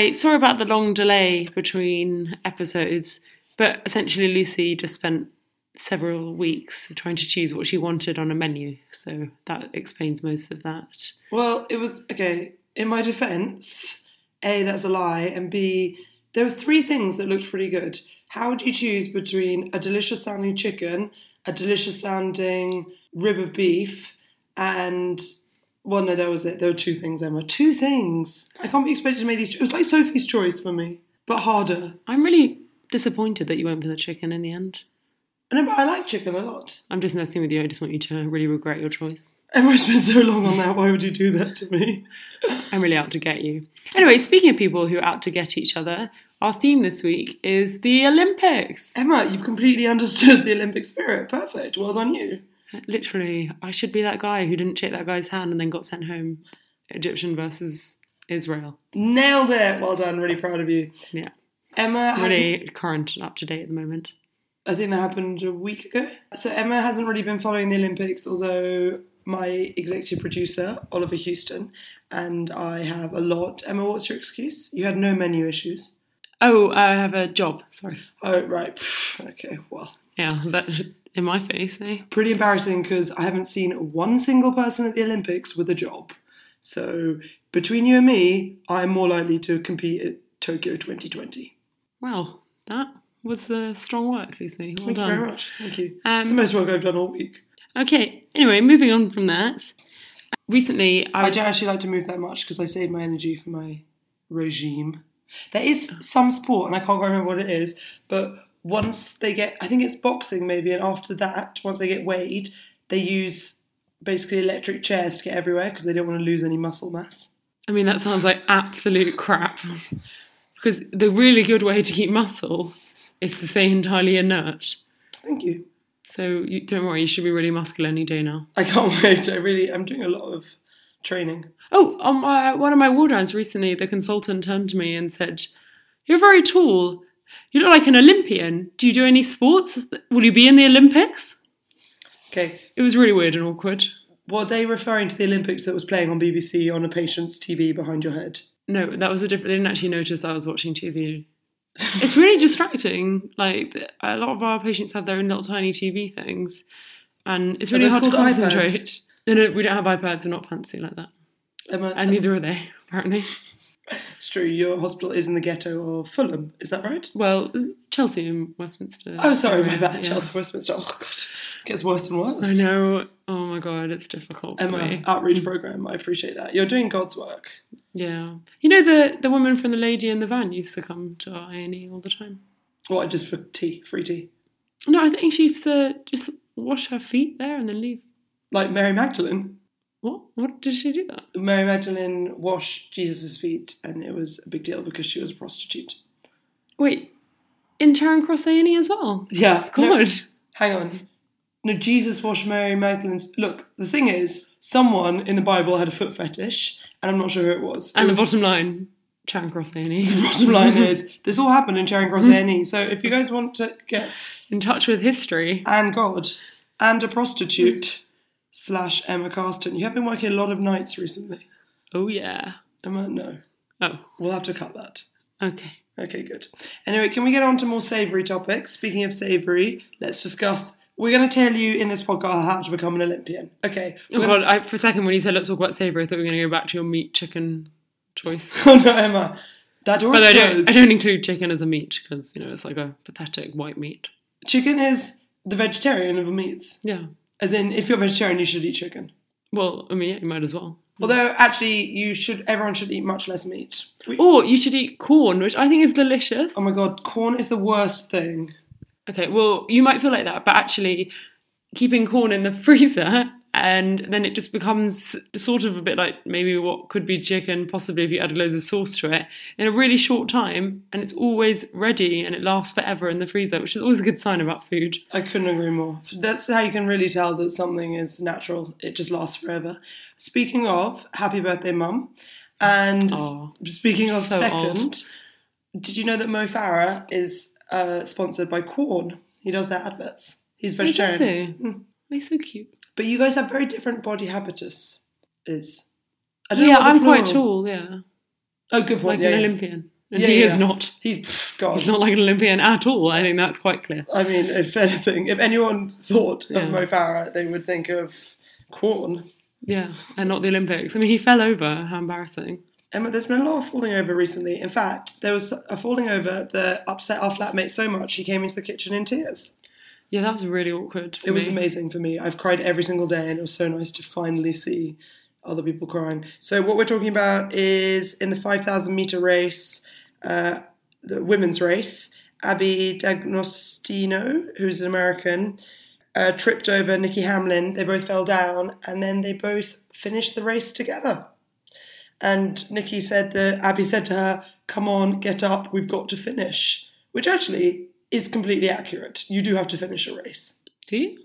Hi, sorry about the long delay between episodes, but essentially Lucy just spent several weeks trying to choose what she wanted on a menu, so that explains most of that. Well, it was okay. In my defence, A, that's a lie, and B, there were three things that looked pretty good. How would you choose between a delicious sounding chicken, a delicious sounding rib of beef, and well, no, that was it. There were two things, Emma. Two things. I can't be expected to make these. It was like Sophie's choice for me, but harder. I'm really disappointed that you went for the chicken in the end. No, but I like chicken a lot. I'm just messing with you. I just want you to really regret your choice. Emma, I spent so long on that. Why would you do that to me? I'm really out to get you. Anyway, speaking of people who are out to get each other, our theme this week is the Olympics. Emma, you've completely understood the Olympic spirit. Perfect. Well done, you. Literally, I should be that guy who didn't shake that guy's hand and then got sent home. Egyptian versus Israel. Nailed it. Well done. Really proud of you. Yeah. Emma has Really current and up to date at the moment. I think that happened a week ago. So Emma hasn't really been following the Olympics, although my executive producer, Oliver Houston, and I have a lot. Emma, what's your excuse? You had no menu issues. Oh, I have a job. Sorry. Oh, right. Okay, well. Yeah, that in my face, eh? Pretty embarrassing because I haven't seen one single person at the Olympics with a job. So between you and me, I'm more likely to compete at Tokyo 2020. Wow, that was uh, strong work, Lucy. Well Thank done. you very much. Thank you. Um, it's the most work I've done all week. Okay. Anyway, moving on from that. Recently, I I don't actually like to move that much because I save my energy for my regime. There is some sport, and I can't remember what it is, but once they get, I think it's boxing maybe, and after that, once they get weighed, they use basically electric chairs to get everywhere because they don't want to lose any muscle mass. I mean, that sounds like absolute crap. Because the really good way to keep muscle is to stay entirely inert. Thank you. So you, don't worry, you should be really muscular any day now. I can't wait. I really, I'm doing a lot of training. Oh, on my, one of my ward rounds recently, the consultant turned to me and said, You're very tall. You look like an Olympian. Do you do any sports? Will you be in the Olympics? Okay, It was really weird and awkward. were they referring to the Olympics that was playing on BBC on a patient's TV behind your head? No, that was a different. They didn't actually notice I was watching TV. it's really distracting. Like a lot of our patients have their own little tiny TV things, and it's really hard to concentrate. No, no, we don't have iPads. We're not fancy like that, and neither are they. Apparently, it's true. Your hospital is in the ghetto of Fulham. Is that right? well, Chelsea and Westminster. Oh, sorry, my bad. Yeah. Chelsea, Westminster. Oh god, it gets worse and worse. I know. Oh my god, it's difficult. Emma, me. outreach mm. program. I appreciate that. You're doing God's work. Yeah, you know the the woman from the lady in the van used to come to our A and E all the time. What? Just for tea, free tea, No, I think she used to just wash her feet there and then leave. like Mary Magdalene. What? What did she do that? Mary Magdalene washed Jesus' feet, and it was a big deal because she was a prostitute. Wait, in Charing Cross A&E as well? Yeah. no, hang on. No, Jesus washed Mary Magdalene's. Look, the thing is, someone in the Bible had a foot fetish, and I'm not sure who it was. It and the bottom line, Charing Cross A&E. the bottom line is this all happened in Charing Cross A&E. So if you guys want to get in touch with history. and God and a prostitute slash Emma Carston, you have been working a lot of nights recently. Oh, yeah. Emma, no, Oh, we'll have to cut that. okay. Okay, good. Anyway, can we get on to more savoury topics? Speaking of savoury, let's discuss. We're going to tell you in this podcast how to become an Olympian. Okay. Oh, God, I, for a second when you said let's talk about savoury, I thought we were going to go back to your meat chicken choice. Oh no, Emma. That door is But I don't. I don't include chicken as a meat because, you know, it's like a pathetic white meat. Chicken is the vegetarian of the meats. Yeah. As in, if you're vegetarian, you should eat chicken. Well, I mean, yeah, you might as well. Although, actually, you should. Everyone should eat much less meat. We- Or you should eat Quorn, which I think is delicious. oh my god, Quorn is the worst thing. Okay, well, you might feel like that, but actually, keeping Quorn in the freezer and then it just becomes sort of a bit like maybe what could be chicken, possibly if you add loads of sauce to it, in a really short time, and it's always ready and it lasts forever in the freezer, which is always a good sign about food. I couldn't agree more. That's how you can really tell that something is natural. It just lasts forever. Speaking of, happy birthday, mum. And s- speaking of so second, did you know that Mo Farah is uh, sponsored by Quorn? He does their adverts. He's Hey, does vegetarian. he? Oh, he's so cute. But you guys have very different body habitus. Is I don't know Yeah, the I'm quite tall, yeah. Oh, good point. like yeah, an yeah. Olympian. And Yeah, he is not. He, God. He's not like an Olympian at all. I think that's quite clear. I mean, if anything, if anyone thought of Mo Farah, they would think of Quorn. Yeah, and not the Olympics. I mean, he fell over. How embarrassing. Emma, there's been a lot of falling over recently. In fact, there was a falling over that upset our flatmate so much he came into the kitchen in tears. Yeah, that was really awkward. For It was amazing for me. I've cried every single day, and it was so nice to finally see other people crying. So, what we're talking about is in the 5,000 meter race, uh, the women's race, Abbey D'Agostino, who's an American, uh, tripped over Nikki Hamblin. They both fell down, and then they both finished the race together. And Nikki said that Abby said to her, Come on, get up, we've got to finish. Which actually is completely accurate. You do have to finish a race. Do you?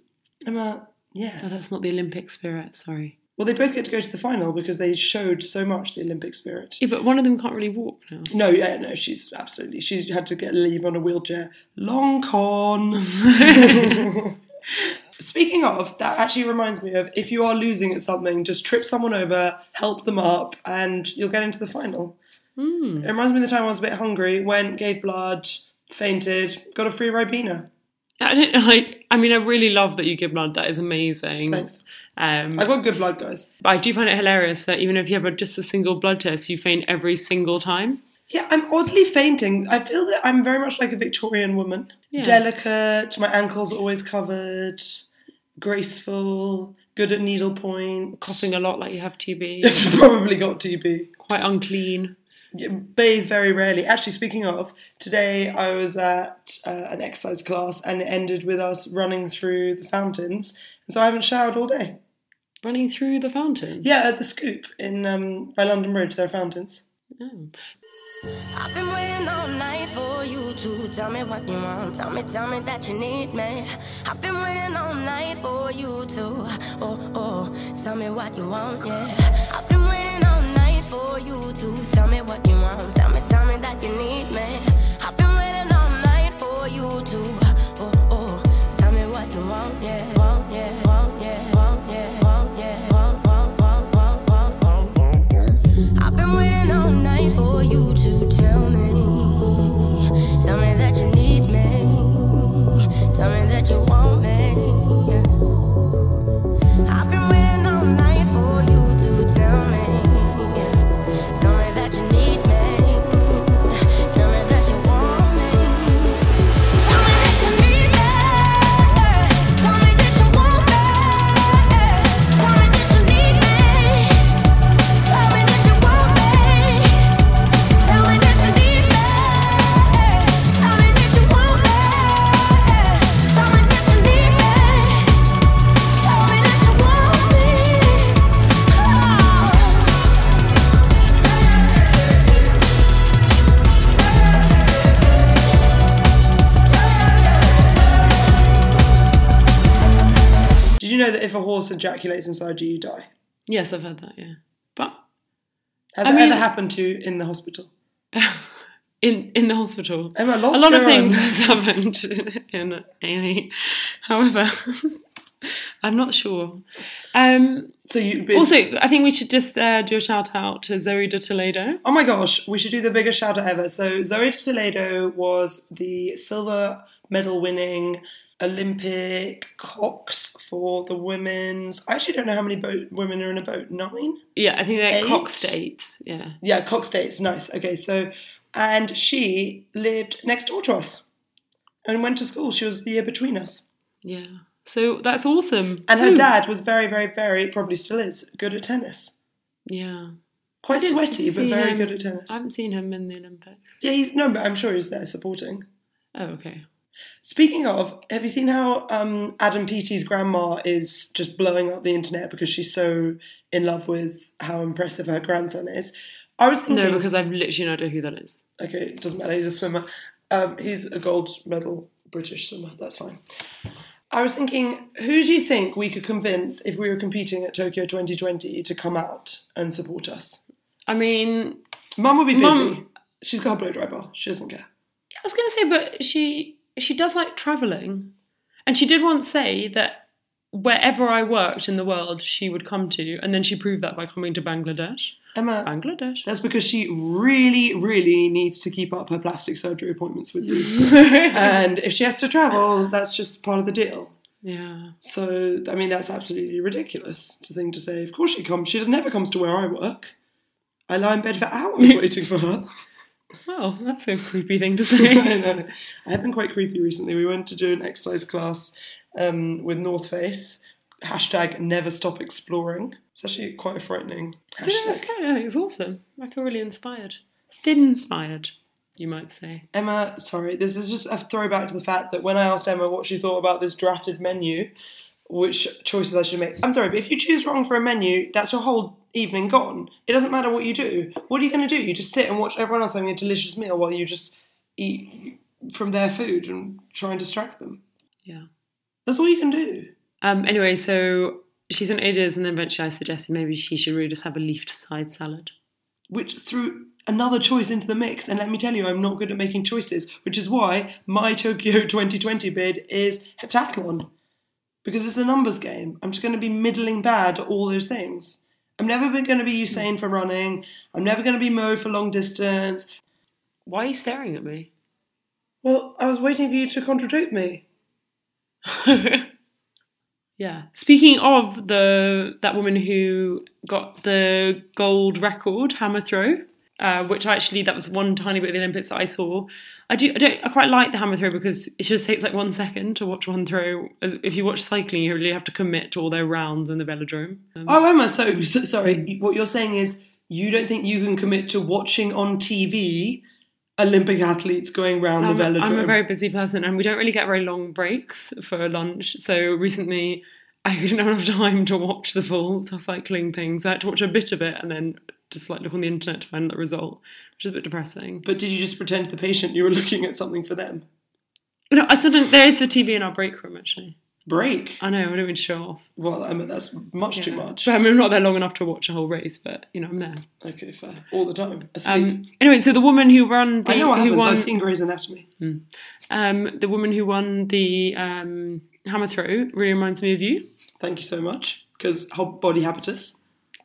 Emma, Oh, yes. that's not the Olympic spirit. Sorry. well, they both get to go to the final because they showed so much the Olympic spirit. Yeah, but one of them can't really walk now. No, yeah, no, she's absolutely. She's had to get leave on a wheelchair. Long con. Speaking of, that actually reminds me of if you are losing at something, just trip someone over, help them up, and you'll get into the final. Hmm. It reminds me of the time I was a bit hungry, went, gave blood, fainted, got a free Ribena. I don't like. I mean, I really love that you give blood. That is amazing. Thanks. Um, I got good blood, guys. but I do find it hilarious that even if you have a, just a single blood test, you faint every single time. Yeah, I'm oddly fainting. I feel that I'm very much like a Victorian woman. Yeah. Delicate, my ankles are always covered, graceful, good at needlepoint. Coughing a lot like you have TB. Probably got TB. quite unclean. Yeah, Bathe very rarely. Actually, speaking of, today I was at uh, an exercise class and it ended with us running through the fountains. And so I haven't showered all day. Running through the fountains? Yeah, at the Scoop in um, by London Bridge, there are fountains. Oh. I've been waiting all night for you to tell me what you want. Tell me, tell me that you need me. I've been waiting all night for you to, oh, oh, tell me what you want, yeah for you to tell me what you want. Tell me, tell me that you need me. I've been waiting all night for you to. Oh, oh, tell me what you want, yeah, want, yeah, want, yeah, want, yeah, want, want, want, want, want, want, want. I've been waiting all night for you to tell you know that if a horse ejaculates inside you, you die? Yes, I've heard that. Yeah, but Has I that mean- ever happened to you in the hospital? in in the hospital, Emma, a lot of things has happened in A. However, I'm not sure. Um, So you also, I think we should just uh, do a shout out to Zoe de Toledo. Oh my gosh, we should do the biggest shout out ever. So Zoe de Toledo was the silver medal winning Olympic cox for the women's. I actually don't know how many boat women are in a boat. Nine? Yeah, I think they're Eight? Cox States. Yeah, Yeah, cox dates. Nice. Okay, so and she lived next door to us and went to school. She was the year between us. yeah. So that's awesome. And her Ooh. dad was very, very, very probably still is good at tennis. Yeah. Quite sweaty, but very him- good at tennis. I haven't seen him in the Olympics. Yeah, he's no, but I'm sure he's there supporting. Oh, okay. Speaking of, have you seen how um, Adam Peaty's grandma is just blowing up the internet because she's so in love with how impressive her grandson is? I was thinking, No, because I've literally no idea who that is. okay, it doesn't matter. He's a swimmer. Um, he's a gold medal British swimmer. That's fine. I was thinking, who do you think we could convince if we were competing at Tokyo 2020 to come out and support us? I mean, Mum would be busy. Mum- She's got a blow dry bar. She doesn't care. I was going to say, but she she does like traveling, and she did once say that wherever I worked in the world, she would come to, and then she proved that by coming to Bangladesh. Emma, Bangladesh. that's because she really, really needs to keep up her plastic surgery appointments with you. and if she has to travel, that's just part of the deal. yeah. So, I mean, that's absolutely ridiculous to thing to say. Of course she comes. She never comes to where I work. I lie in bed for hours waiting for her. Well, that's a creepy thing to I say. know. I have been quite creepy recently. We went to do an exercise class um, with North Face. Hashtag never stop exploring. It's actually quite a frightening Yeah, hashtag. kind of, it's awesome. I feel really inspired. Thin inspired, you might say. Emma, sorry, this is just a throwback to the fact that when I asked Emma what she thought about this dratted menu, which choices I should make. I'm sorry, but if you choose wrong for a menu, that's your whole evening gone. It doesn't matter what you do. What are you going to do? You just sit and watch everyone else having a delicious meal while you just eat from their food and try and distract them. Yeah. That's all you can do. Um, anyway, so she spent ages and then eventually I suggested maybe she should really just have a leafed side salad. which threw another choice into the mix. And let me tell you, I'm not good at making choices, which is why my Tokyo 2020 bid is heptathlon. Because it's a numbers game. I'm just going to be middling bad at all those things. I'm never going to be Usain for running. I'm never going to be Mo for long distance. Why are you staring at me? Well, I was waiting for you to contradict me. yeah. Speaking of the that woman who got the gold record hammer throw, uh, which actually that was one tiny bit of the Olympics that I saw. I do. I don't. I quite like the hammer throw because it just takes like one second to watch one throw. As if you watch cycling, you really have to commit to all their rounds in the velodrome. Um, Oh, Emma, so, so sorry. What you're saying is you don't think you can commit to watching on TV Olympic athletes going round I'm, the velodrome? I'm a very busy person, and we don't really get very long breaks for lunch. So recently, I didn't have enough time to watch the full cycling things. I had to watch a bit of it and then just like look on the internet to find the result, which is a bit depressing. But did you just pretend to the patient you were looking at something for them? No, I suddenly there is a TV in our break room actually. Break. I know I don't mean to show off, Well, Emma, that's much too much. but I mean, I'm not there long enough to watch a whole race. But you know, I'm there. Okay, fair. All the time. Asleep. Um, anyway, so the woman who won the I know what who happens. won I've seen Grey's Anatomy. um, the woman who won the um, hammer throw really reminds me of you. Thank you so much. Because her body habitus.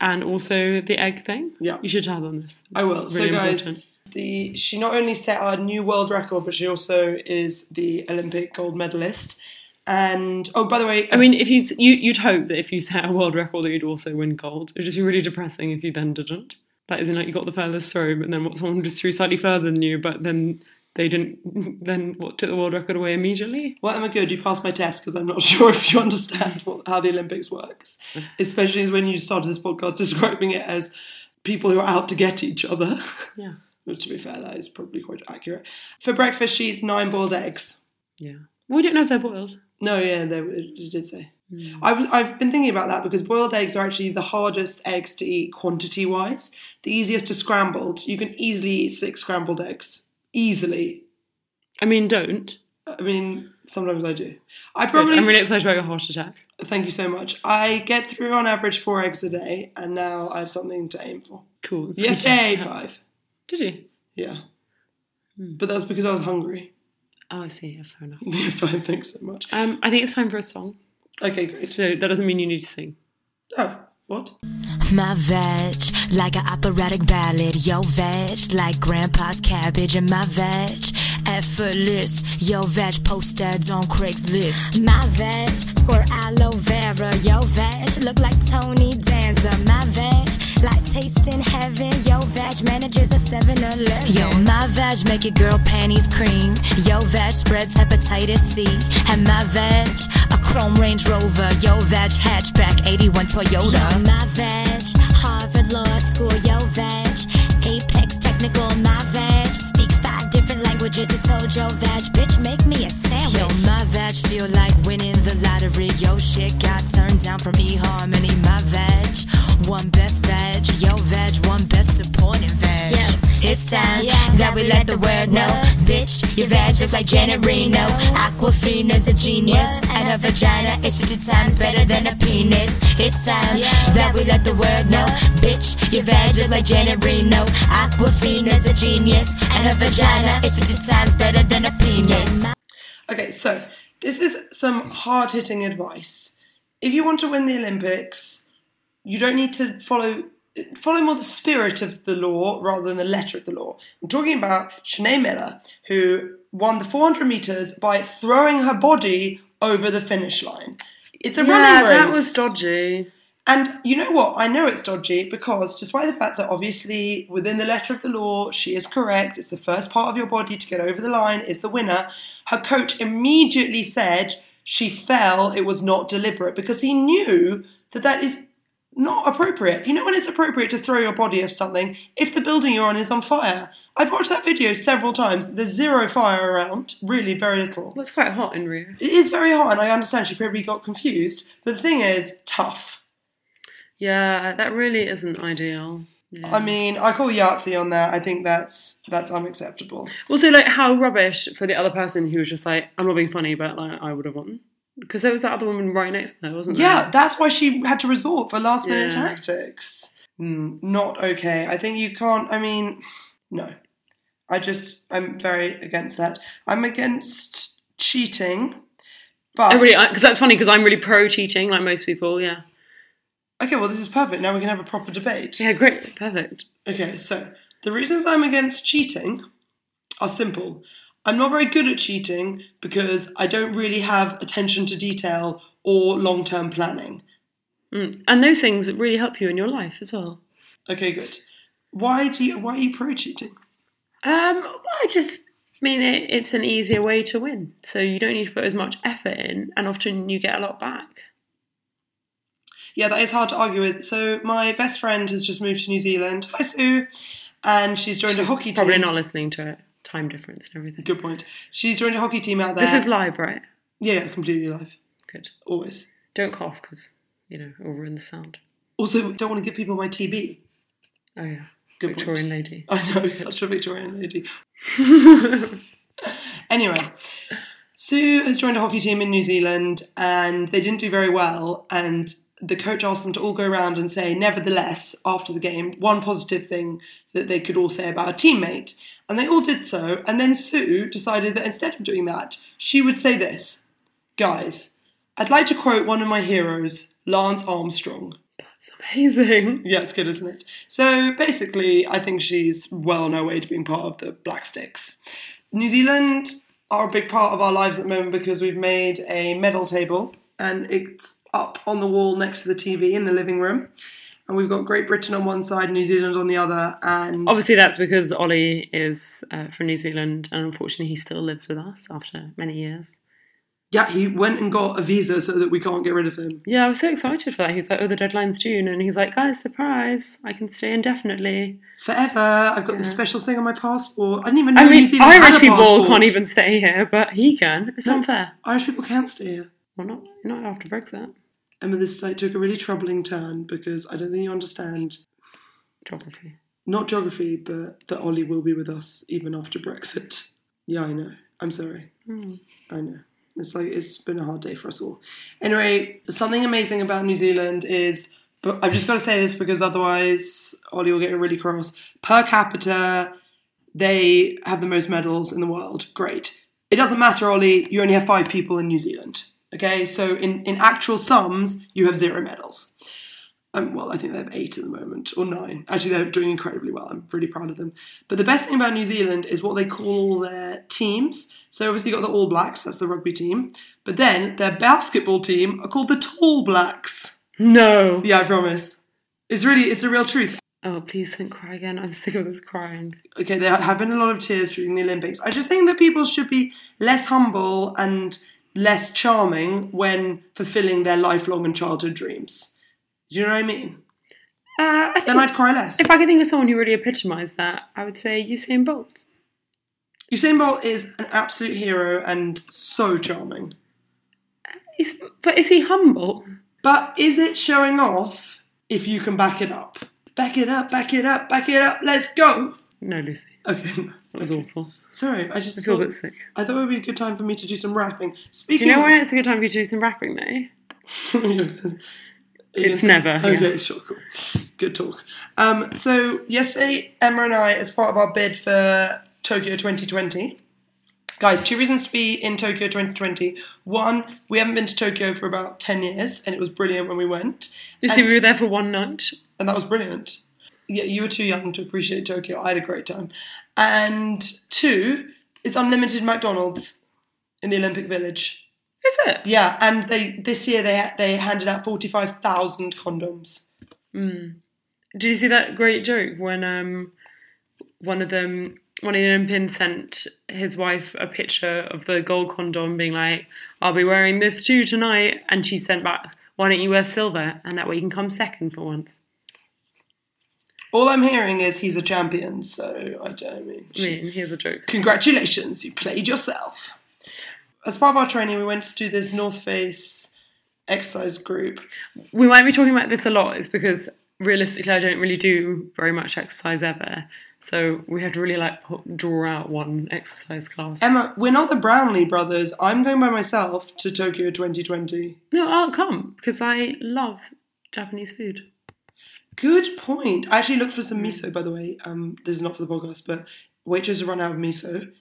And also the egg thing. Yeah. you should tell them this. I will. It's So, guys, important. the she not only set a new world record, but she also is the Olympic gold medalist. And oh, by the way, I mean, if you you you'd hope that if you set a world record, that you'd also win gold. It'd just be really depressing if you then didn't. That isn't like you got the furthest throw, but then what someone just threw slightly further than you, but then they didn't. Then what took the world record away immediately? Well, Emma, good. You passed my test because I'm not sure if you understand what, how the Olympics works, especially as when you started this podcast describing it as people who are out to get each other. Yeah, to be fair, that is probably quite accurate. For breakfast, she eats nine boiled eggs. yeah. We don't know if they're boiled. No, yeah, they, it did say. Hmm. I was, I've been thinking about that because boiled eggs are actually the hardest eggs to eat quantity wise. The easiest to scrambled. You can easily eat six scrambled eggs. Easily. I mean, don't. I mean, sometimes I do. I Good. probably. I'm really excited about your heart attack. Thank you so much. I get through on average four eggs a day, and now I have something to aim for. Cool. Yesterday five. Did you? Yeah. But that's because I was hungry. Oh, I see. Yeah, fair enough. Yeah, Fine, thanks so much. Um, I think it's time for a song. Okay, great. So that doesn't mean you need to sing. Oh, what? My veg, like an operatic ballad. Yo, veg, like grandpa's cabbage. And my veg, effortless. Yo, veg, post ads on Craigslist. My veg, score aloe vera. Yo, veg, look like Tony Danza. My veg, like tasting heaven. Yo, veg, manages a 7 Eleven. Yo, my veg, make your girl panties cream. Yo, veg, spreads hepatitis C. And my veg, a chrome Range Rover. Yo, veg, hatchback 81 Toyota. Yo, my veg, Harvard Law School. Yo, veg, Apex Technical. My veg, languages. I told yo, veg, bitch, make me a sandwich. Yo, my veg, feel like winning the lottery. Yo, shit got turned down from eHarmony. My veg, one best veg. Yo, veg, one best supporting veg. It's time that we let the world know. Bitch, your veg look like Janet Reno. Awkwafina's a genius. And her vagina is 50 times better than a penis. It's time that we let the world know. Bitch, your veg look like Janet Reno. Awkwafina's a genius. And her vagina is 50 times better than a penis. Okay, so this is some hard hitting advice. If you want to win the Olympics, you don't need to follow follow more the spirit of the law rather than the letter of the law. I'm talking about Shaunae Miller, who won the 400 meters by throwing her body over the finish line. It's a yeah, running race. that was dodgy. And you know what? I know it's dodgy because despite the fact that obviously within the letter of the law, she is correct, it's the first part of your body to get over the line, is the winner. Her coach immediately said she fell, it was not deliberate because he knew that that is not appropriate. You know when it's appropriate to throw your body off something if the building you're on is on fire? I've watched that video several times. There's zero fire around, really very little. Well, it's quite hot in Rio. It is very hot, and I understand she probably got confused. But the thing is, tough. Yeah, that really isn't ideal. Yeah. I mean, I call Yahtzee on that. I think that's that's unacceptable. Also, like, how rubbish for the other person who was just like, I'm not being funny, but like, I would have won. Because there was that other woman right next to her, wasn't there? Yeah, that's why she had to resort for last minute Yeah. tactics. Mm, not okay. I think you can't. I mean, no. I just I'm very against that. I'm against cheating, but I really, because that's funny because I'm really pro cheating, like most people. Yeah. okay. Well, this is perfect. Now we can have a proper debate. Yeah, great, perfect. Okay, so the reasons I'm against cheating are simple. I'm not very good at cheating because I don't really have attention to detail or long term planning. Mm. And those things really help you in your life as well. Okay, good. Why do you why are you pro cheating? Um, well, I just mean it, it's an easier way to win. So you don't need to put as much effort in, and often you get a lot back. Yeah, that is hard to argue with. So my best friend has just moved to New Zealand. Hi Sue. And she's joined a hockey Probably team. Probably not listening to it. Time difference and everything. Good point. She's joined a hockey team out there. This is live, right? yeah, completely live. Good. Always. Don't cough because you know it'll ruin the sound. Also, don't want to give people my TB. Oh yeah, Good Victorian lady. I know, such a Victorian lady. Anyway, Sue has joined a hockey team in New Zealand and they didn't do very well. And the coach asked them to all go around and say, nevertheless, after the game, one positive thing that they could all say about a teammate. And they all did so. And then Sue decided that instead of doing that, she would say this Guys, I'd like to quote one of my heroes, Lance Armstrong. That's amazing. Yeah, it's good, isn't it? So basically, I think she's well on her way to being part of the Black Sticks. New Zealand are a big part of our lives at the moment because we've made a medal table and it's up on the wall next to the TV in the living room. And we've got Great Britain on one side, New Zealand on the other, and Obviously, that's because Ollie is uh, from New Zealand, and unfortunately, he still lives with us after many years. yeah, he went and got a visa so that we can't get rid of him. Yeah, I was so excited for that. He's like, "Oh, the deadline's June," and he's like, "Guys, surprise! I can stay indefinitely." Forever, I've got this special thing on my passport. I didn't even know I New mean, Zealand had Irish people passport. can't even stay here, but he can. It's unfair. Irish people can't stay here. Well, not not after Brexit. Emma, this like, took a really troubling turn because I don't think you understand Geography. not geography, but that Ollie will be with us even after Brexit. Yeah, I know. I'm sorry. Hmm. I know. It's like it's been a hard day for us all. Anyway, something amazing about New Zealand is, but I've just got to say this because otherwise Ollie will get really cross. Per capita, they have the most medals in the world. Great. It doesn't matter, Ollie. You only have five people in New Zealand. Okay, so in in actual sums, you have zero medals. Um, well, I think they have eight at the moment, or nine. Actually, they're doing incredibly well. I'm really proud of them. But the best thing about New Zealand is what they call all their teams. So obviously, you've got the All Blacks, that's the rugby team. But then their basketball team are called the Tall Blacks. No. Yeah, I promise. It's really, it's a real truth. Oh, please don't cry again. I'm sick of this crying. Okay, there have been a lot of tears during the Olympics. I just think that people should be less humble and less charming when fulfilling their lifelong and childhood dreams. Do you know what I mean? Uh, I Then I'd cry less. if I could think of someone who really epitomised that, I would say Usain Bolt. Usain Bolt is an absolute hero and so charming. He's, but is he humble? But is it showing off if you can back it up? Back it up, back it up, back it up, let's go! No, Lucy. Okay. That was awful. Sorry, I just I feel a bit sick. I thought it would be a good time for me to do some rapping. Speaking, Do you know when it's a good time for you to do some rapping, though? It's never, yeah. Okay, sure, cool. Good talk. Um, so yesterday, Emma and I, as part of our bid for Tokyo 2020, Guys, two reasons to be in Tokyo 2020. One, we haven't been to Tokyo for about 10 years, and it was brilliant when we went. You see, we were there for one night. and that was brilliant. Yeah, you were too young to appreciate Tokyo. I had a great time. And two, it's unlimited McDonald's in the Olympic Village. Is it? Yeah, and they this year they they handed out forty five thousand condoms. Did you see that great joke when um one of them one of the Olympians sent his wife a picture of the gold condom being like, I'll be wearing this too tonight and she sent back, Why don't you wear silver? And that way you can come second for once. All I'm hearing is he's a champion, so I don't mean. I mean, here's a joke. Congratulations, you played yourself. As part of our training, we went to do this North Face exercise group. We might be talking about this a lot, is because realistically I don't really do very much exercise ever. So we had to really like put, draw out one exercise class. Emma, we're not the Brownlee brothers. I'm going by myself to Tokyo 2020. no, I'll come because I love Japanese food. Good point. I actually looked for some miso, by the way. Um, this is not for the podcast, but Waitrose have run out of miso.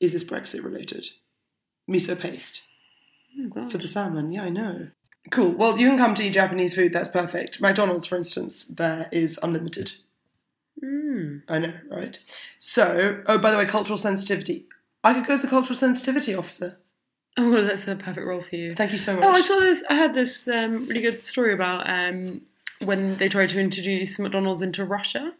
Is this Brexit related? Miso paste Oh, for the salmon. Yeah, I know. Cool. Well, you can come to eat Japanese food. That's perfect. McDonald's, for instance, there is unlimited. Mm. I know, right? So, oh, by the way, cultural sensitivity. I could go as a cultural sensitivity officer. Oh, well, that's a perfect role for you. Thank you so much. Oh, I saw this. I heard this um, really good story about um, when they tried to introduce McDonald's into Russia.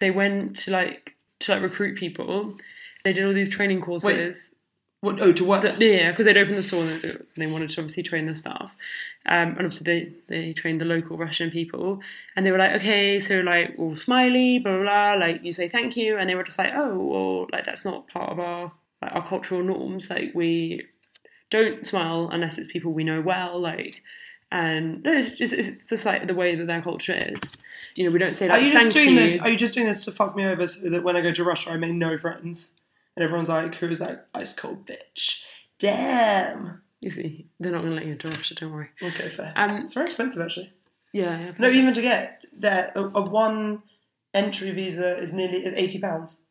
They went to like to like recruit people. They did all these training courses. What? Oh, to work. That- yeah, because they'd opened the store and they- they wanted to obviously train the staff. Um, and obviously they, they trained the local Russian people. And they were like, okay, so like, all smiley, blah, blah, blah, like you say thank you. And they were just like, oh, well, like that's not part of our, like, our cultural norms. Like we don't smile unless it's people we know well. Like, and no, it's just, it's just like the way that their culture is. You know, we don't say like. Are you just thank doing you. this? Are you just doing this to fuck me over so that when I go to Russia, I make no friends? And everyone's like, "Who is that ice cold bitch?" Damn. You see, they're not going to let you into Russia, don't worry. Okay, fair. Um, it's very expensive, actually. Yeah, yeah. No, even to get there, a, a one entry visa is nearly is eighty pounds.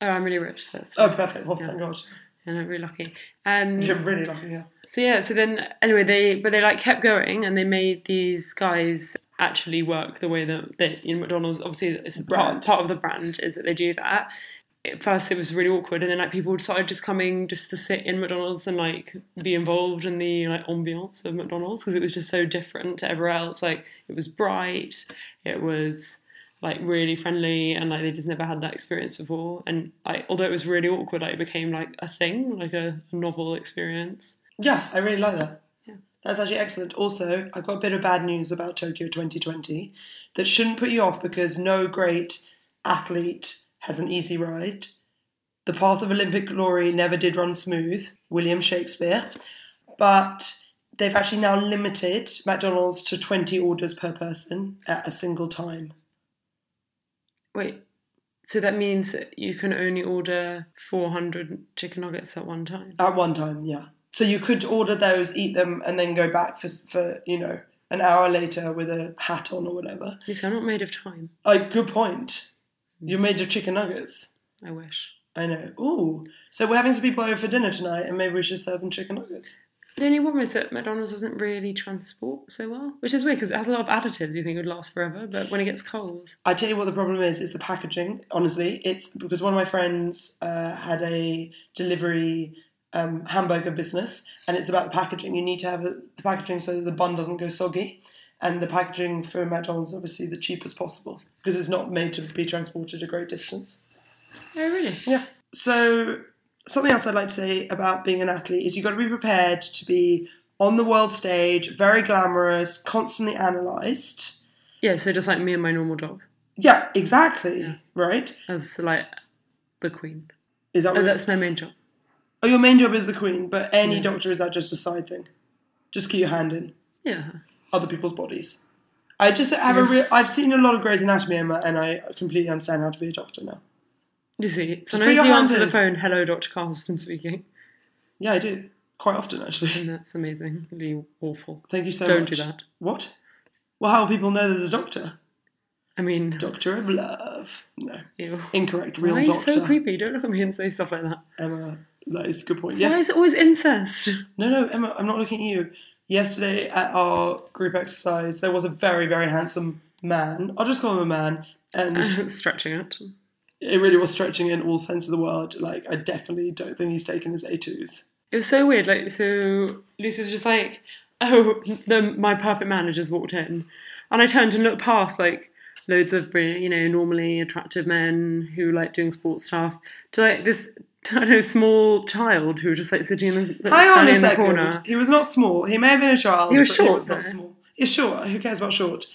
Oh, I'm really rich, so Oh, perfect. Well, thank Yeah. God. And I'm really lucky. Um, You're really lucky. Yeah. So yeah, so then anyway, they but they like kept going and they made these guys actually work the way that they in McDonald's. Obviously, it's a Brand. part, part of the brand is that they do that. At first, it was really awkward, and then like people started just coming just to sit in McDonald's and like be involved in the like ambiance of McDonald's because it was just so different to everywhere else. Like it was bright, it was like really friendly, and like they just never had that experience before. And like although it was really awkward, like it became like a thing, like a, a novel experience. Yeah, I really like that. Yeah. That's actually excellent. Also, I've got a bit of bad news about Tokyo 2020 that shouldn't put you off because no great athlete has an easy ride. The path of Olympic glory never did run smooth, William Shakespeare. But they've actually now limited McDonald's to 20 orders per person at a single time. Wait, so that means you can only order 400 chicken nuggets at one time? At one time, yeah. So you could order those, eat them, and then go back for, for you know, an hour later with a hat on or whatever. Lisa, I'm not made of time. Like, good point. Hmm. You're made of chicken nuggets. I wish. I know. Ooh. So we're having some people over for dinner tonight, and maybe we should serve them chicken nuggets. The only problem is that McDonald's doesn't really transport so well, which is weird because it has a lot of additives you think would last forever, but when it gets cold, I tell you what the problem is, is the packaging. Honestly, it's because one of my friends uh, had a delivery um, hamburger business, and it's about the packaging. You need to have a, the packaging so that the bun doesn't go soggy, and the packaging for McDonald's is obviously the cheapest possible because it's not made to be transported a great distance. oh really? Yeah. So something else I'd like to say about being an athlete is you've got to be prepared to be on the world stage, very glamorous, constantly analysed. Yeah, so just like me and my normal job Yeah, exactly. Yeah. Right? as like the queen. Is that Oh, that's my main job. oh, your main job is the queen, but any Yeah. doctor is that just a side thing? Just keep your hand in Yeah. other people's bodies. I just have a real. I've seen a lot of Grey's Anatomy, Emma, and I completely understand how to be a doctor now. You see, sometimes your you answer the phone, hello, Dr. Carlson speaking, Yeah, I do quite often actually. and that's amazing. Really awful. Thank you so much. Don't much. do that. What? Well, how will people know there's a doctor? I mean, Doctor of Love. No. ew. Incorrect. Real Why are you doctor. so creepy? Don't look at me and say stuff like that. Emma, That is a good point. Why Yes. is it always incest? No, no, Emma, I'm not looking at you. Yesterday at our group exercise, there was a very, very handsome man. I'll just call him a man. And Stretching it. It really was stretching in all sense of the word. Like, I definitely don't think he's taken his A2s. It was so weird. Like, so Lucy was just like, "Oh, the my perfect man has just walked in," and I turned and looked past like loads of you know normally attractive men who like doing sports stuff to like this I don't know small child who was just like sitting in the like, Hang on standing a in the second. corner. He was not small. He may have been a child. He was but short, He was not small. He's short. Who cares about short?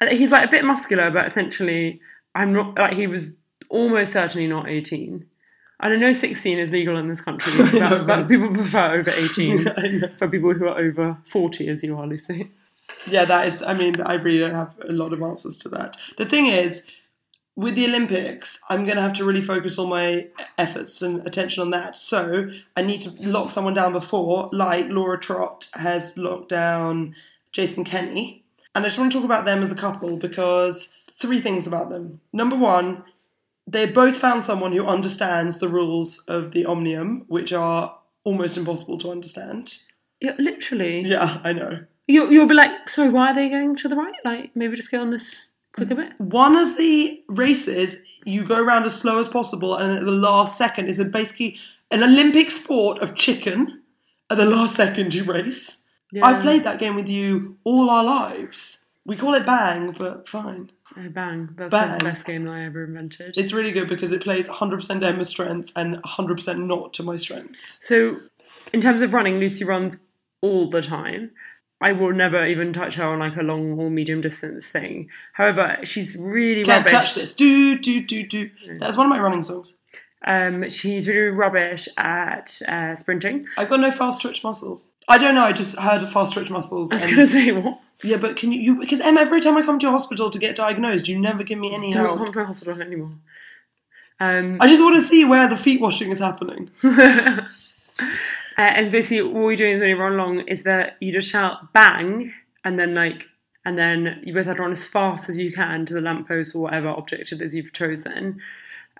And He's like a bit muscular, but essentially, I'm not like he was almost certainly not 18. I don't know 16 is legal in this country, know, but, but people prefer over 18 for people who are over 40, as you are, Lucy. Yeah, that is. I mean, I really don't have a lot of answers to that. The thing is, with the Olympics, I'm going to have to really focus all my efforts and attention on that. So I need to lock someone down before, like Laura Trott has locked down Jason Kenny. And I just want to talk about them as a couple because three things about them. Number one, they both found someone who understands the rules of the Omnium, which are almost impossible to understand. Yeah, literally. Yeah, I know. You, you'll be like, sorry, why are they going to the right? Like, maybe just go on this quicker mm. bit. one of the races you go around as slow as possible and at the last second is a basically an olympic sport of chicken at the last second you race i've played that game with you all our lives we call it bang but fine Oh, bang. That's Bang. the best game that I ever invented. it's really good because it plays 100% emma's strengths and 100% not to my strengths So, in terms of running, Lucy runs all the time. I will never even touch her on like a long or medium distance thing. However, she's really can't rubbish. touch this do do do do that's one of my running songs Um, she's really rubbish at uh, sprinting. i've got no fast twitch muscles i don't know i just heard fast twitch muscles I was and- to say what? Yeah but can you, because emma every time i come to your hospital to get diagnosed you never give me any I Don't help come to a hospital anymore. Um, I just want to see where the feet washing is happening. Uh, and basically, all you're doing when you run along is that you just shout bang, and then like, and then you both have to run as fast as you can to the lamppost or whatever object it is you've chosen.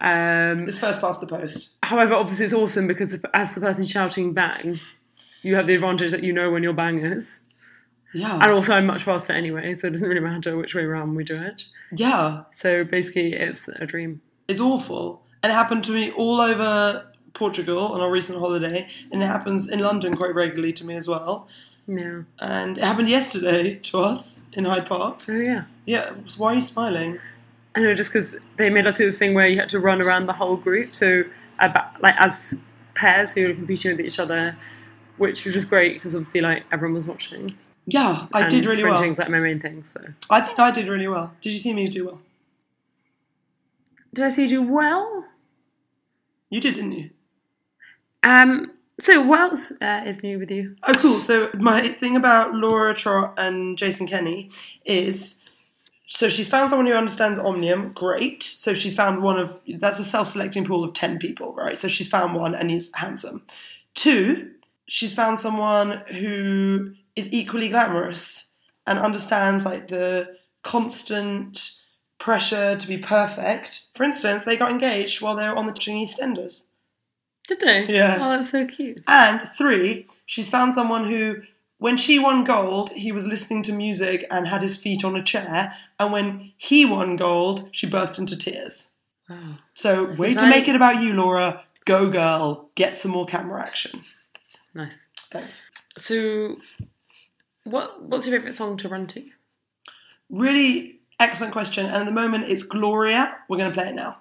Um, It's first past the post. however, obviously, it's awesome because as the person shouting bang, you have the advantage that you know when your bang is. Yeah. And also, I'm much faster anyway, so it doesn't really matter which way around we do it. yeah. So basically, it's a dream. It's awful. And it happened to me all over Portugal on our recent holiday. And it happens in London quite regularly to me as well. Yeah. And it happened yesterday to us in Hyde Park. Oh, yeah. Yeah. Why are you smiling? I know, just because they made us do this thing where you had to run around the whole group, so about, like as pairs who were competing with each other, which was just great because obviously like everyone was watching. Yeah, I and did really well. sprinting's like my main thing. So I think I did really well. Did you see me do well? did I see you do well? You did, didn't you? Um. So what else uh, is new with you? Oh, cool. So my thing about Laura Trott and Jason Kenny is, so she's found someone who understands Omnium. Great. So she's found one of that's a self-selecting pool of ten people, right? So she's found one, and he's handsome. Two, she's found someone who is equally glamorous and understands like the constant pressure to be perfect. For instance, they got engaged while they were on the Chinese EastEnders. Did they? Yeah. Oh, that's so cute. And three, she's found someone who, when she won gold, he was listening to music and had his feet on a chair. And when he won gold, she burst into tears. Wow. So, way to make it about you, Laura. Go, girl. Get some more camera action. Nice. Thanks. So, what what's your favorite song to run to? Really excellent question. And at the moment, it's Gloria. We're going to play it now.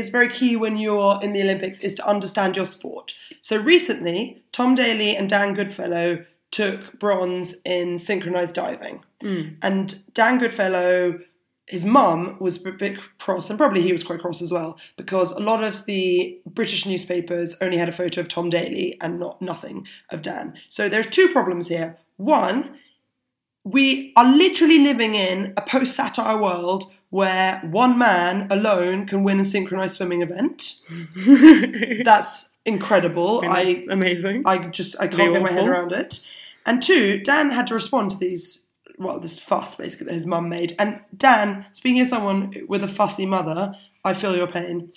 Is very key when you're in the Olympics is to understand your sport. So recently, Tom Daley and Dan Goodfellow took bronze in synchronized diving. Hmm. And Dan Goodfellow, his mum was a bit cross, and probably he was quite cross as well, because a lot of the British newspapers only had a photo of Tom Daley and not nothing of Dan. So there's two problems here. One, we are literally living in a post satire world where one man alone can win a synchronized swimming event. That's incredible. I amazing. I just I can't get my head around it. And two, Dan had to respond to these well, this fuss basically that his mum made. And Dan, speaking of someone with a fussy mother, I feel your pain.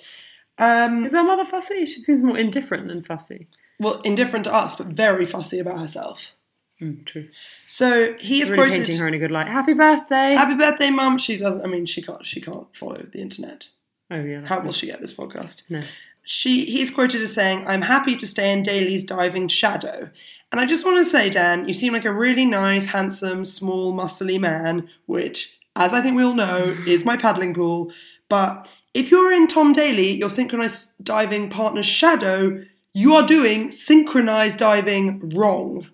Um, Is our mother fussy? She seems more indifferent than fussy. well, indifferent to us, but very fussy about herself. Mm, true. So he is Really quoted. painting her in a good light. Happy birthday! Happy birthday, mum. She doesn't. I mean, she can't. She can't follow the internet. oh yeah. How will she get this podcast? No. She he's quoted as saying, "I'm happy to stay in Daley's diving shadow." And I just want to say, Dan, you seem like a really nice, handsome, small, muscly man, which, as I think we all know, is my paddling pool. But if you're in Tom Daley, your synchronized diving partner's shadow, you are doing synchronized diving wrong.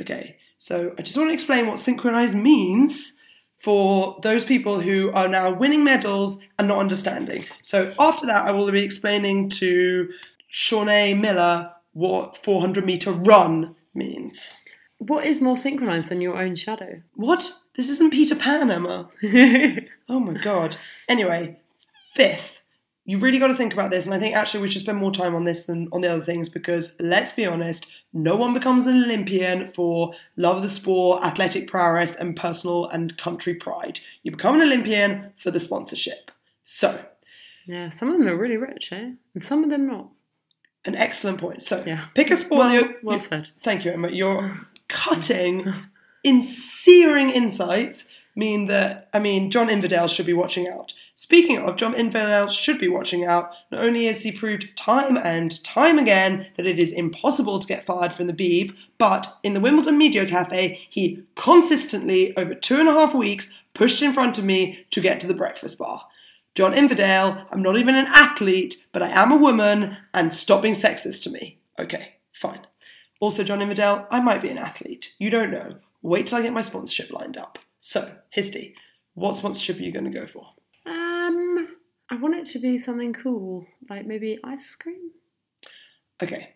Okay, so I just want to explain what synchronized means for those people who are now winning medals and not understanding. So after that, I will be explaining to Shaunae Miller what 400 meter run means. What is more synchronized than your own shadow? What? This isn't Peter Pan, Emma. Oh my god. Anyway, fifth, you really got to think about this, and I think actually we should spend more time on this than on the other things because let's be honest, no one becomes an Olympian for love of the sport, athletic prowess, and personal and country pride. You become an Olympian for the sponsorship. So, yeah, some of them are really rich, eh? And some of them not. an excellent point. So, Yeah. pick a sport. Well, you're- well said. Thank you, Emma. Your cutting, in searing insights mean that, I mean, John Inverdale should be watching out. Speaking of, John Inverdale should be watching out. Not only has he proved time and time again that it is impossible to get fired from the Beeb, but in the Wimbledon Media Cafe, he consistently, over two and a half weeks, pushed in front of me to get to the breakfast bar. John Inverdale, I'm not even an athlete, but I am a woman, and stop being sexist to me. Okay, fine. Also, John Inverdale, I might be an athlete. You don't know. Wait till I get my sponsorship lined up. So, Histy, what sponsorship are you going to go for? Um, I want it to be something cool, like maybe ice cream. Okay.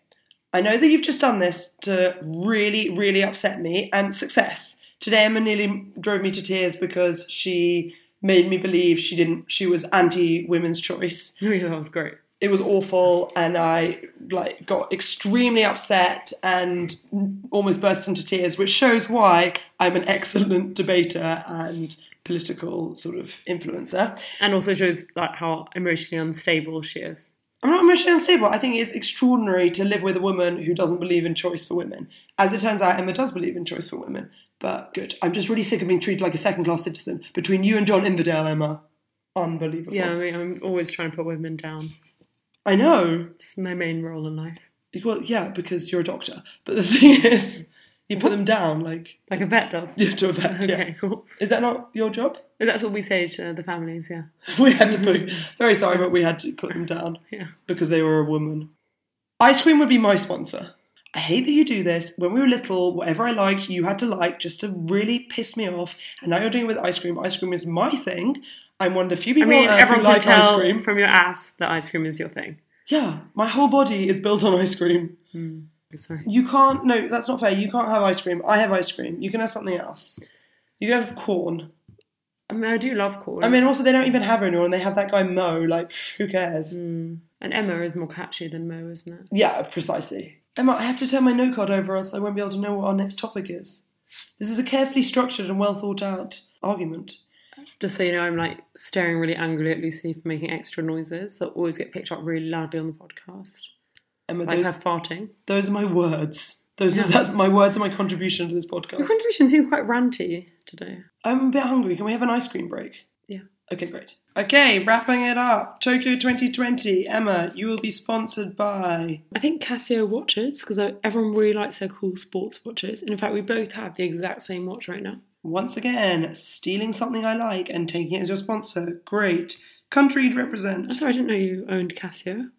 I know that you've just done this to really, really upset me, and success. Today, Emma nearly drove me to tears because she made me believe she didn't. She was anti women's choice. Oh yeah, that was great. It was awful and i like got extremely upset and almost burst into tears which shows why i'm an excellent debater and political sort of influencer. And also shows like how emotionally unstable she is. i'm not emotionally unstable. I think it's extraordinary to live with a woman who doesn't believe in choice for women. As it turns out emma does believe in choice for women. But good. I'm just really sick of being treated like a second class citizen between you and john inverdale emma. Unbelievable. Yeah, I mean, I'm always trying to put women down. I know It's my main role in life. Well, yeah, because you're a doctor. But the thing is, you put them down, like Like a vet does. yeah, to a vet. Okay, Yeah. cool. Is that not your job? That's what we say to the families, yeah. We had to put. Very sorry, but we had to put them down Yeah. because they were a woman. Ice cream would be my sponsor. I hate that you do this. When we were little, whatever I liked, you had to like just to really piss me off. And now you're doing it with ice cream. Ice cream is my thing. I'm one of the few people. I mean, on earth who everyone can like ice tell cream. from your ass that ice cream is your thing. Yeah, my whole body is built on ice cream. Hmm, Sorry. You can't. No, that's not fair. You can't have ice cream. I have ice cream. You can have something else. You can have Quorn. I mean, I do love Quorn. I mean, also they don't even have and they have that guy Mo. Like, who cares? Hmm. and Emma is more catchy than Mo, isn't it? Yeah, precisely. Emma, I have to turn my note card over, else I won't be able to know what our next topic is. This is a carefully structured and well thought out argument. Just so you know, I'm like staring really angrily at Lucy for making extra noises that always get picked up really loudly on the podcast. Emma, Like those, her farting. those are my words. Those are that's my words and my contribution to this podcast. Your contribution seems quite ranty today. I'm a bit hungry. Can we have an ice cream break? Yeah. Okay, great. Okay, wrapping it up. Tokyo 2020. Emma, you will be sponsored by. I think Casio watches because uh, everyone really likes their cool sports watches. And in fact, we both have the exact same watch right now. Once again, stealing something I like and taking it as your sponsor. Great. Country'd represent. I'm sorry, I didn't know you owned Casio.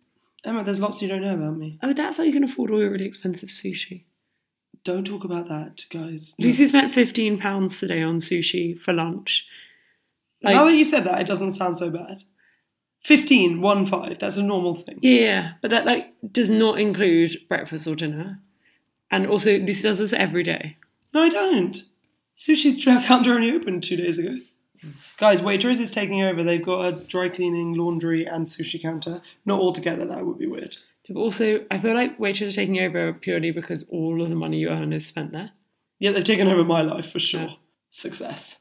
Emma, there's lots you don't know about me. Oh, that's how you can afford all your really expensive sushi. Don't talk about that, guys. Lucy spent fifteen pounds today on sushi for lunch. Like, now that you've said that, it doesn't sound so bad. 15, 1 5. That's a normal thing. yeah, but that like does not include breakfast or dinner. And also, Lucy does this every day. No, I don't. Sushi counter only opened two days ago. Guys, Waitrose is taking over. They've got a dry cleaning, laundry, and sushi counter. Not all together, that would be weird. But also, I feel like Waitrose are taking over purely because all of the money you earn is spent there. Yeah, they've taken over my life for sure. Yeah. Success.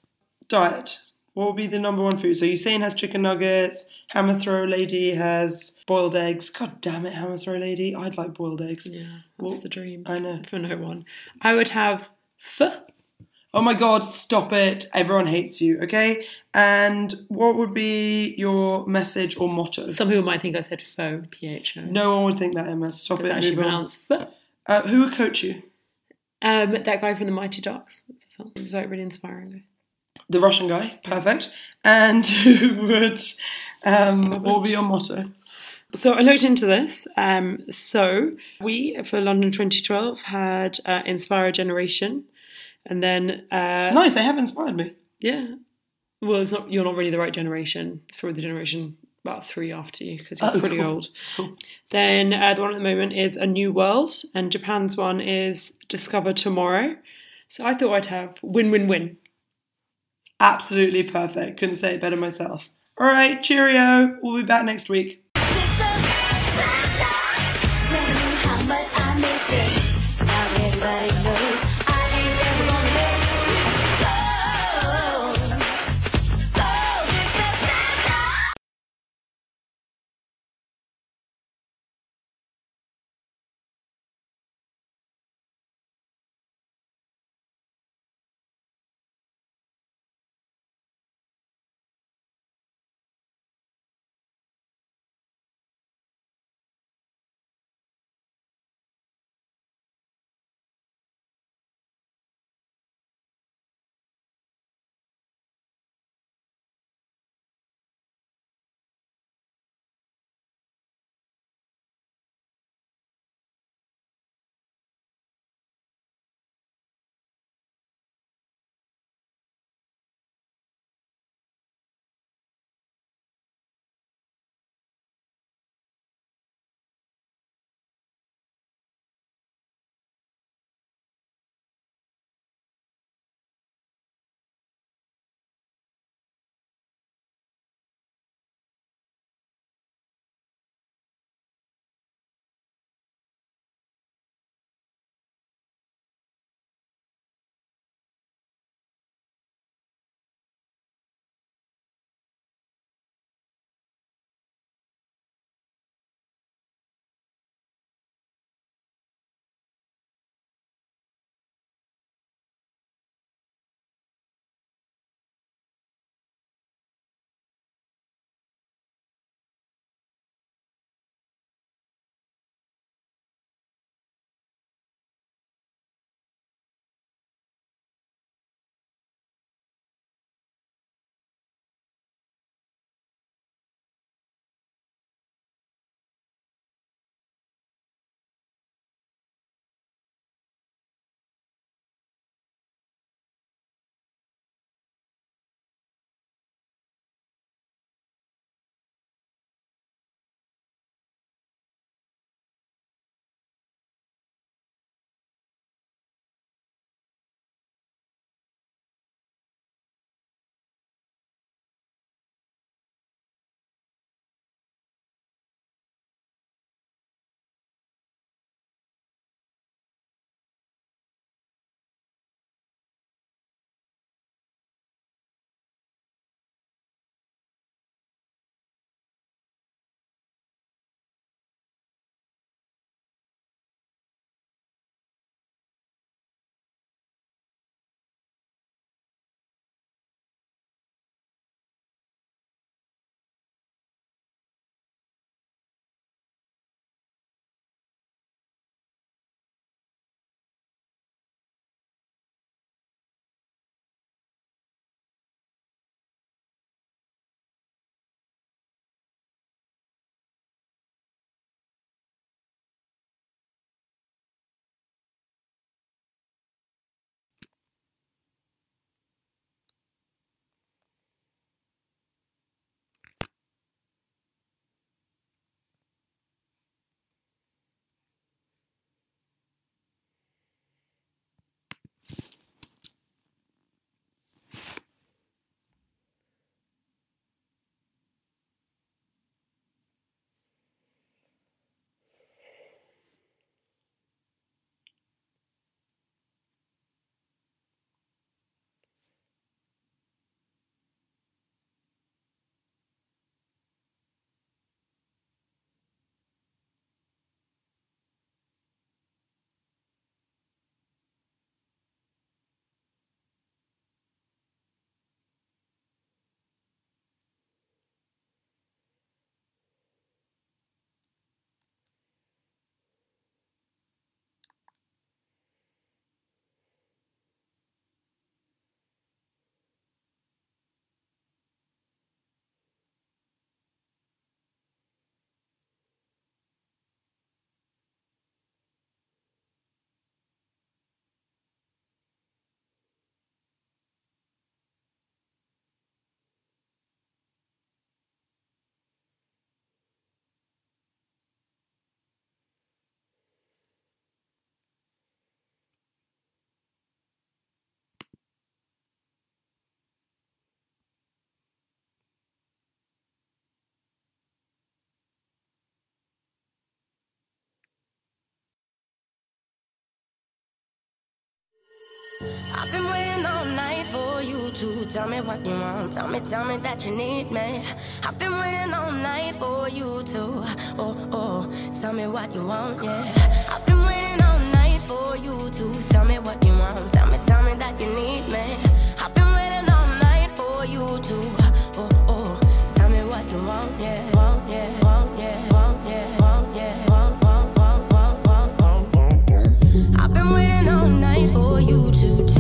Diet. What would be the number one food? So Usain has chicken nuggets. Hammer Throw Lady has boiled eggs. God damn it, Hammer Throw Lady. I'd like boiled eggs. Yeah, that's Well, the dream. I know. For no one. I would have pho. Oh my god, stop it. Everyone hates you, okay? And what would be your message or motto? Some people might think I said pho, P H O. No one would think that, Emma. Stop it's it. actually move on. pronounced pho. Uh, who would coach you? Um, that guy from the Mighty Ducks. It was like really inspiring. The Russian guy. Perfect. And who would, um, what would be your motto? So I looked into this. Um, so we for London 2012 had uh, Inspire a Generation, and then uh, Nice, they have inspired me. yeah. Well, it's not. You're not really the right generation. It's probably the generation about three after you because you're Oh, pretty cool. old. Cool. Then uh, the one at the moment is A New World, and Japan's one is Discover Tomorrow. So I thought I'd have win win win. Absolutely perfect. Couldn't say it better myself. All right, cheerio. We'll be back next week. I've been waiting all night for you to tell me what you want. Tell me, tell me that you need me. I've been waiting all night for you to, oh, oh, tell me what you want, yeah. I've been waiting all night for you to tell me what you want. Tell me, tell me that you need me. I've been waiting all night for you to, oh, oh, tell me what you want, yeah. Want, yeah, want, yeah, want, yeah, want, yeah, want, want, want, want, want, want. I've been waiting all night for you to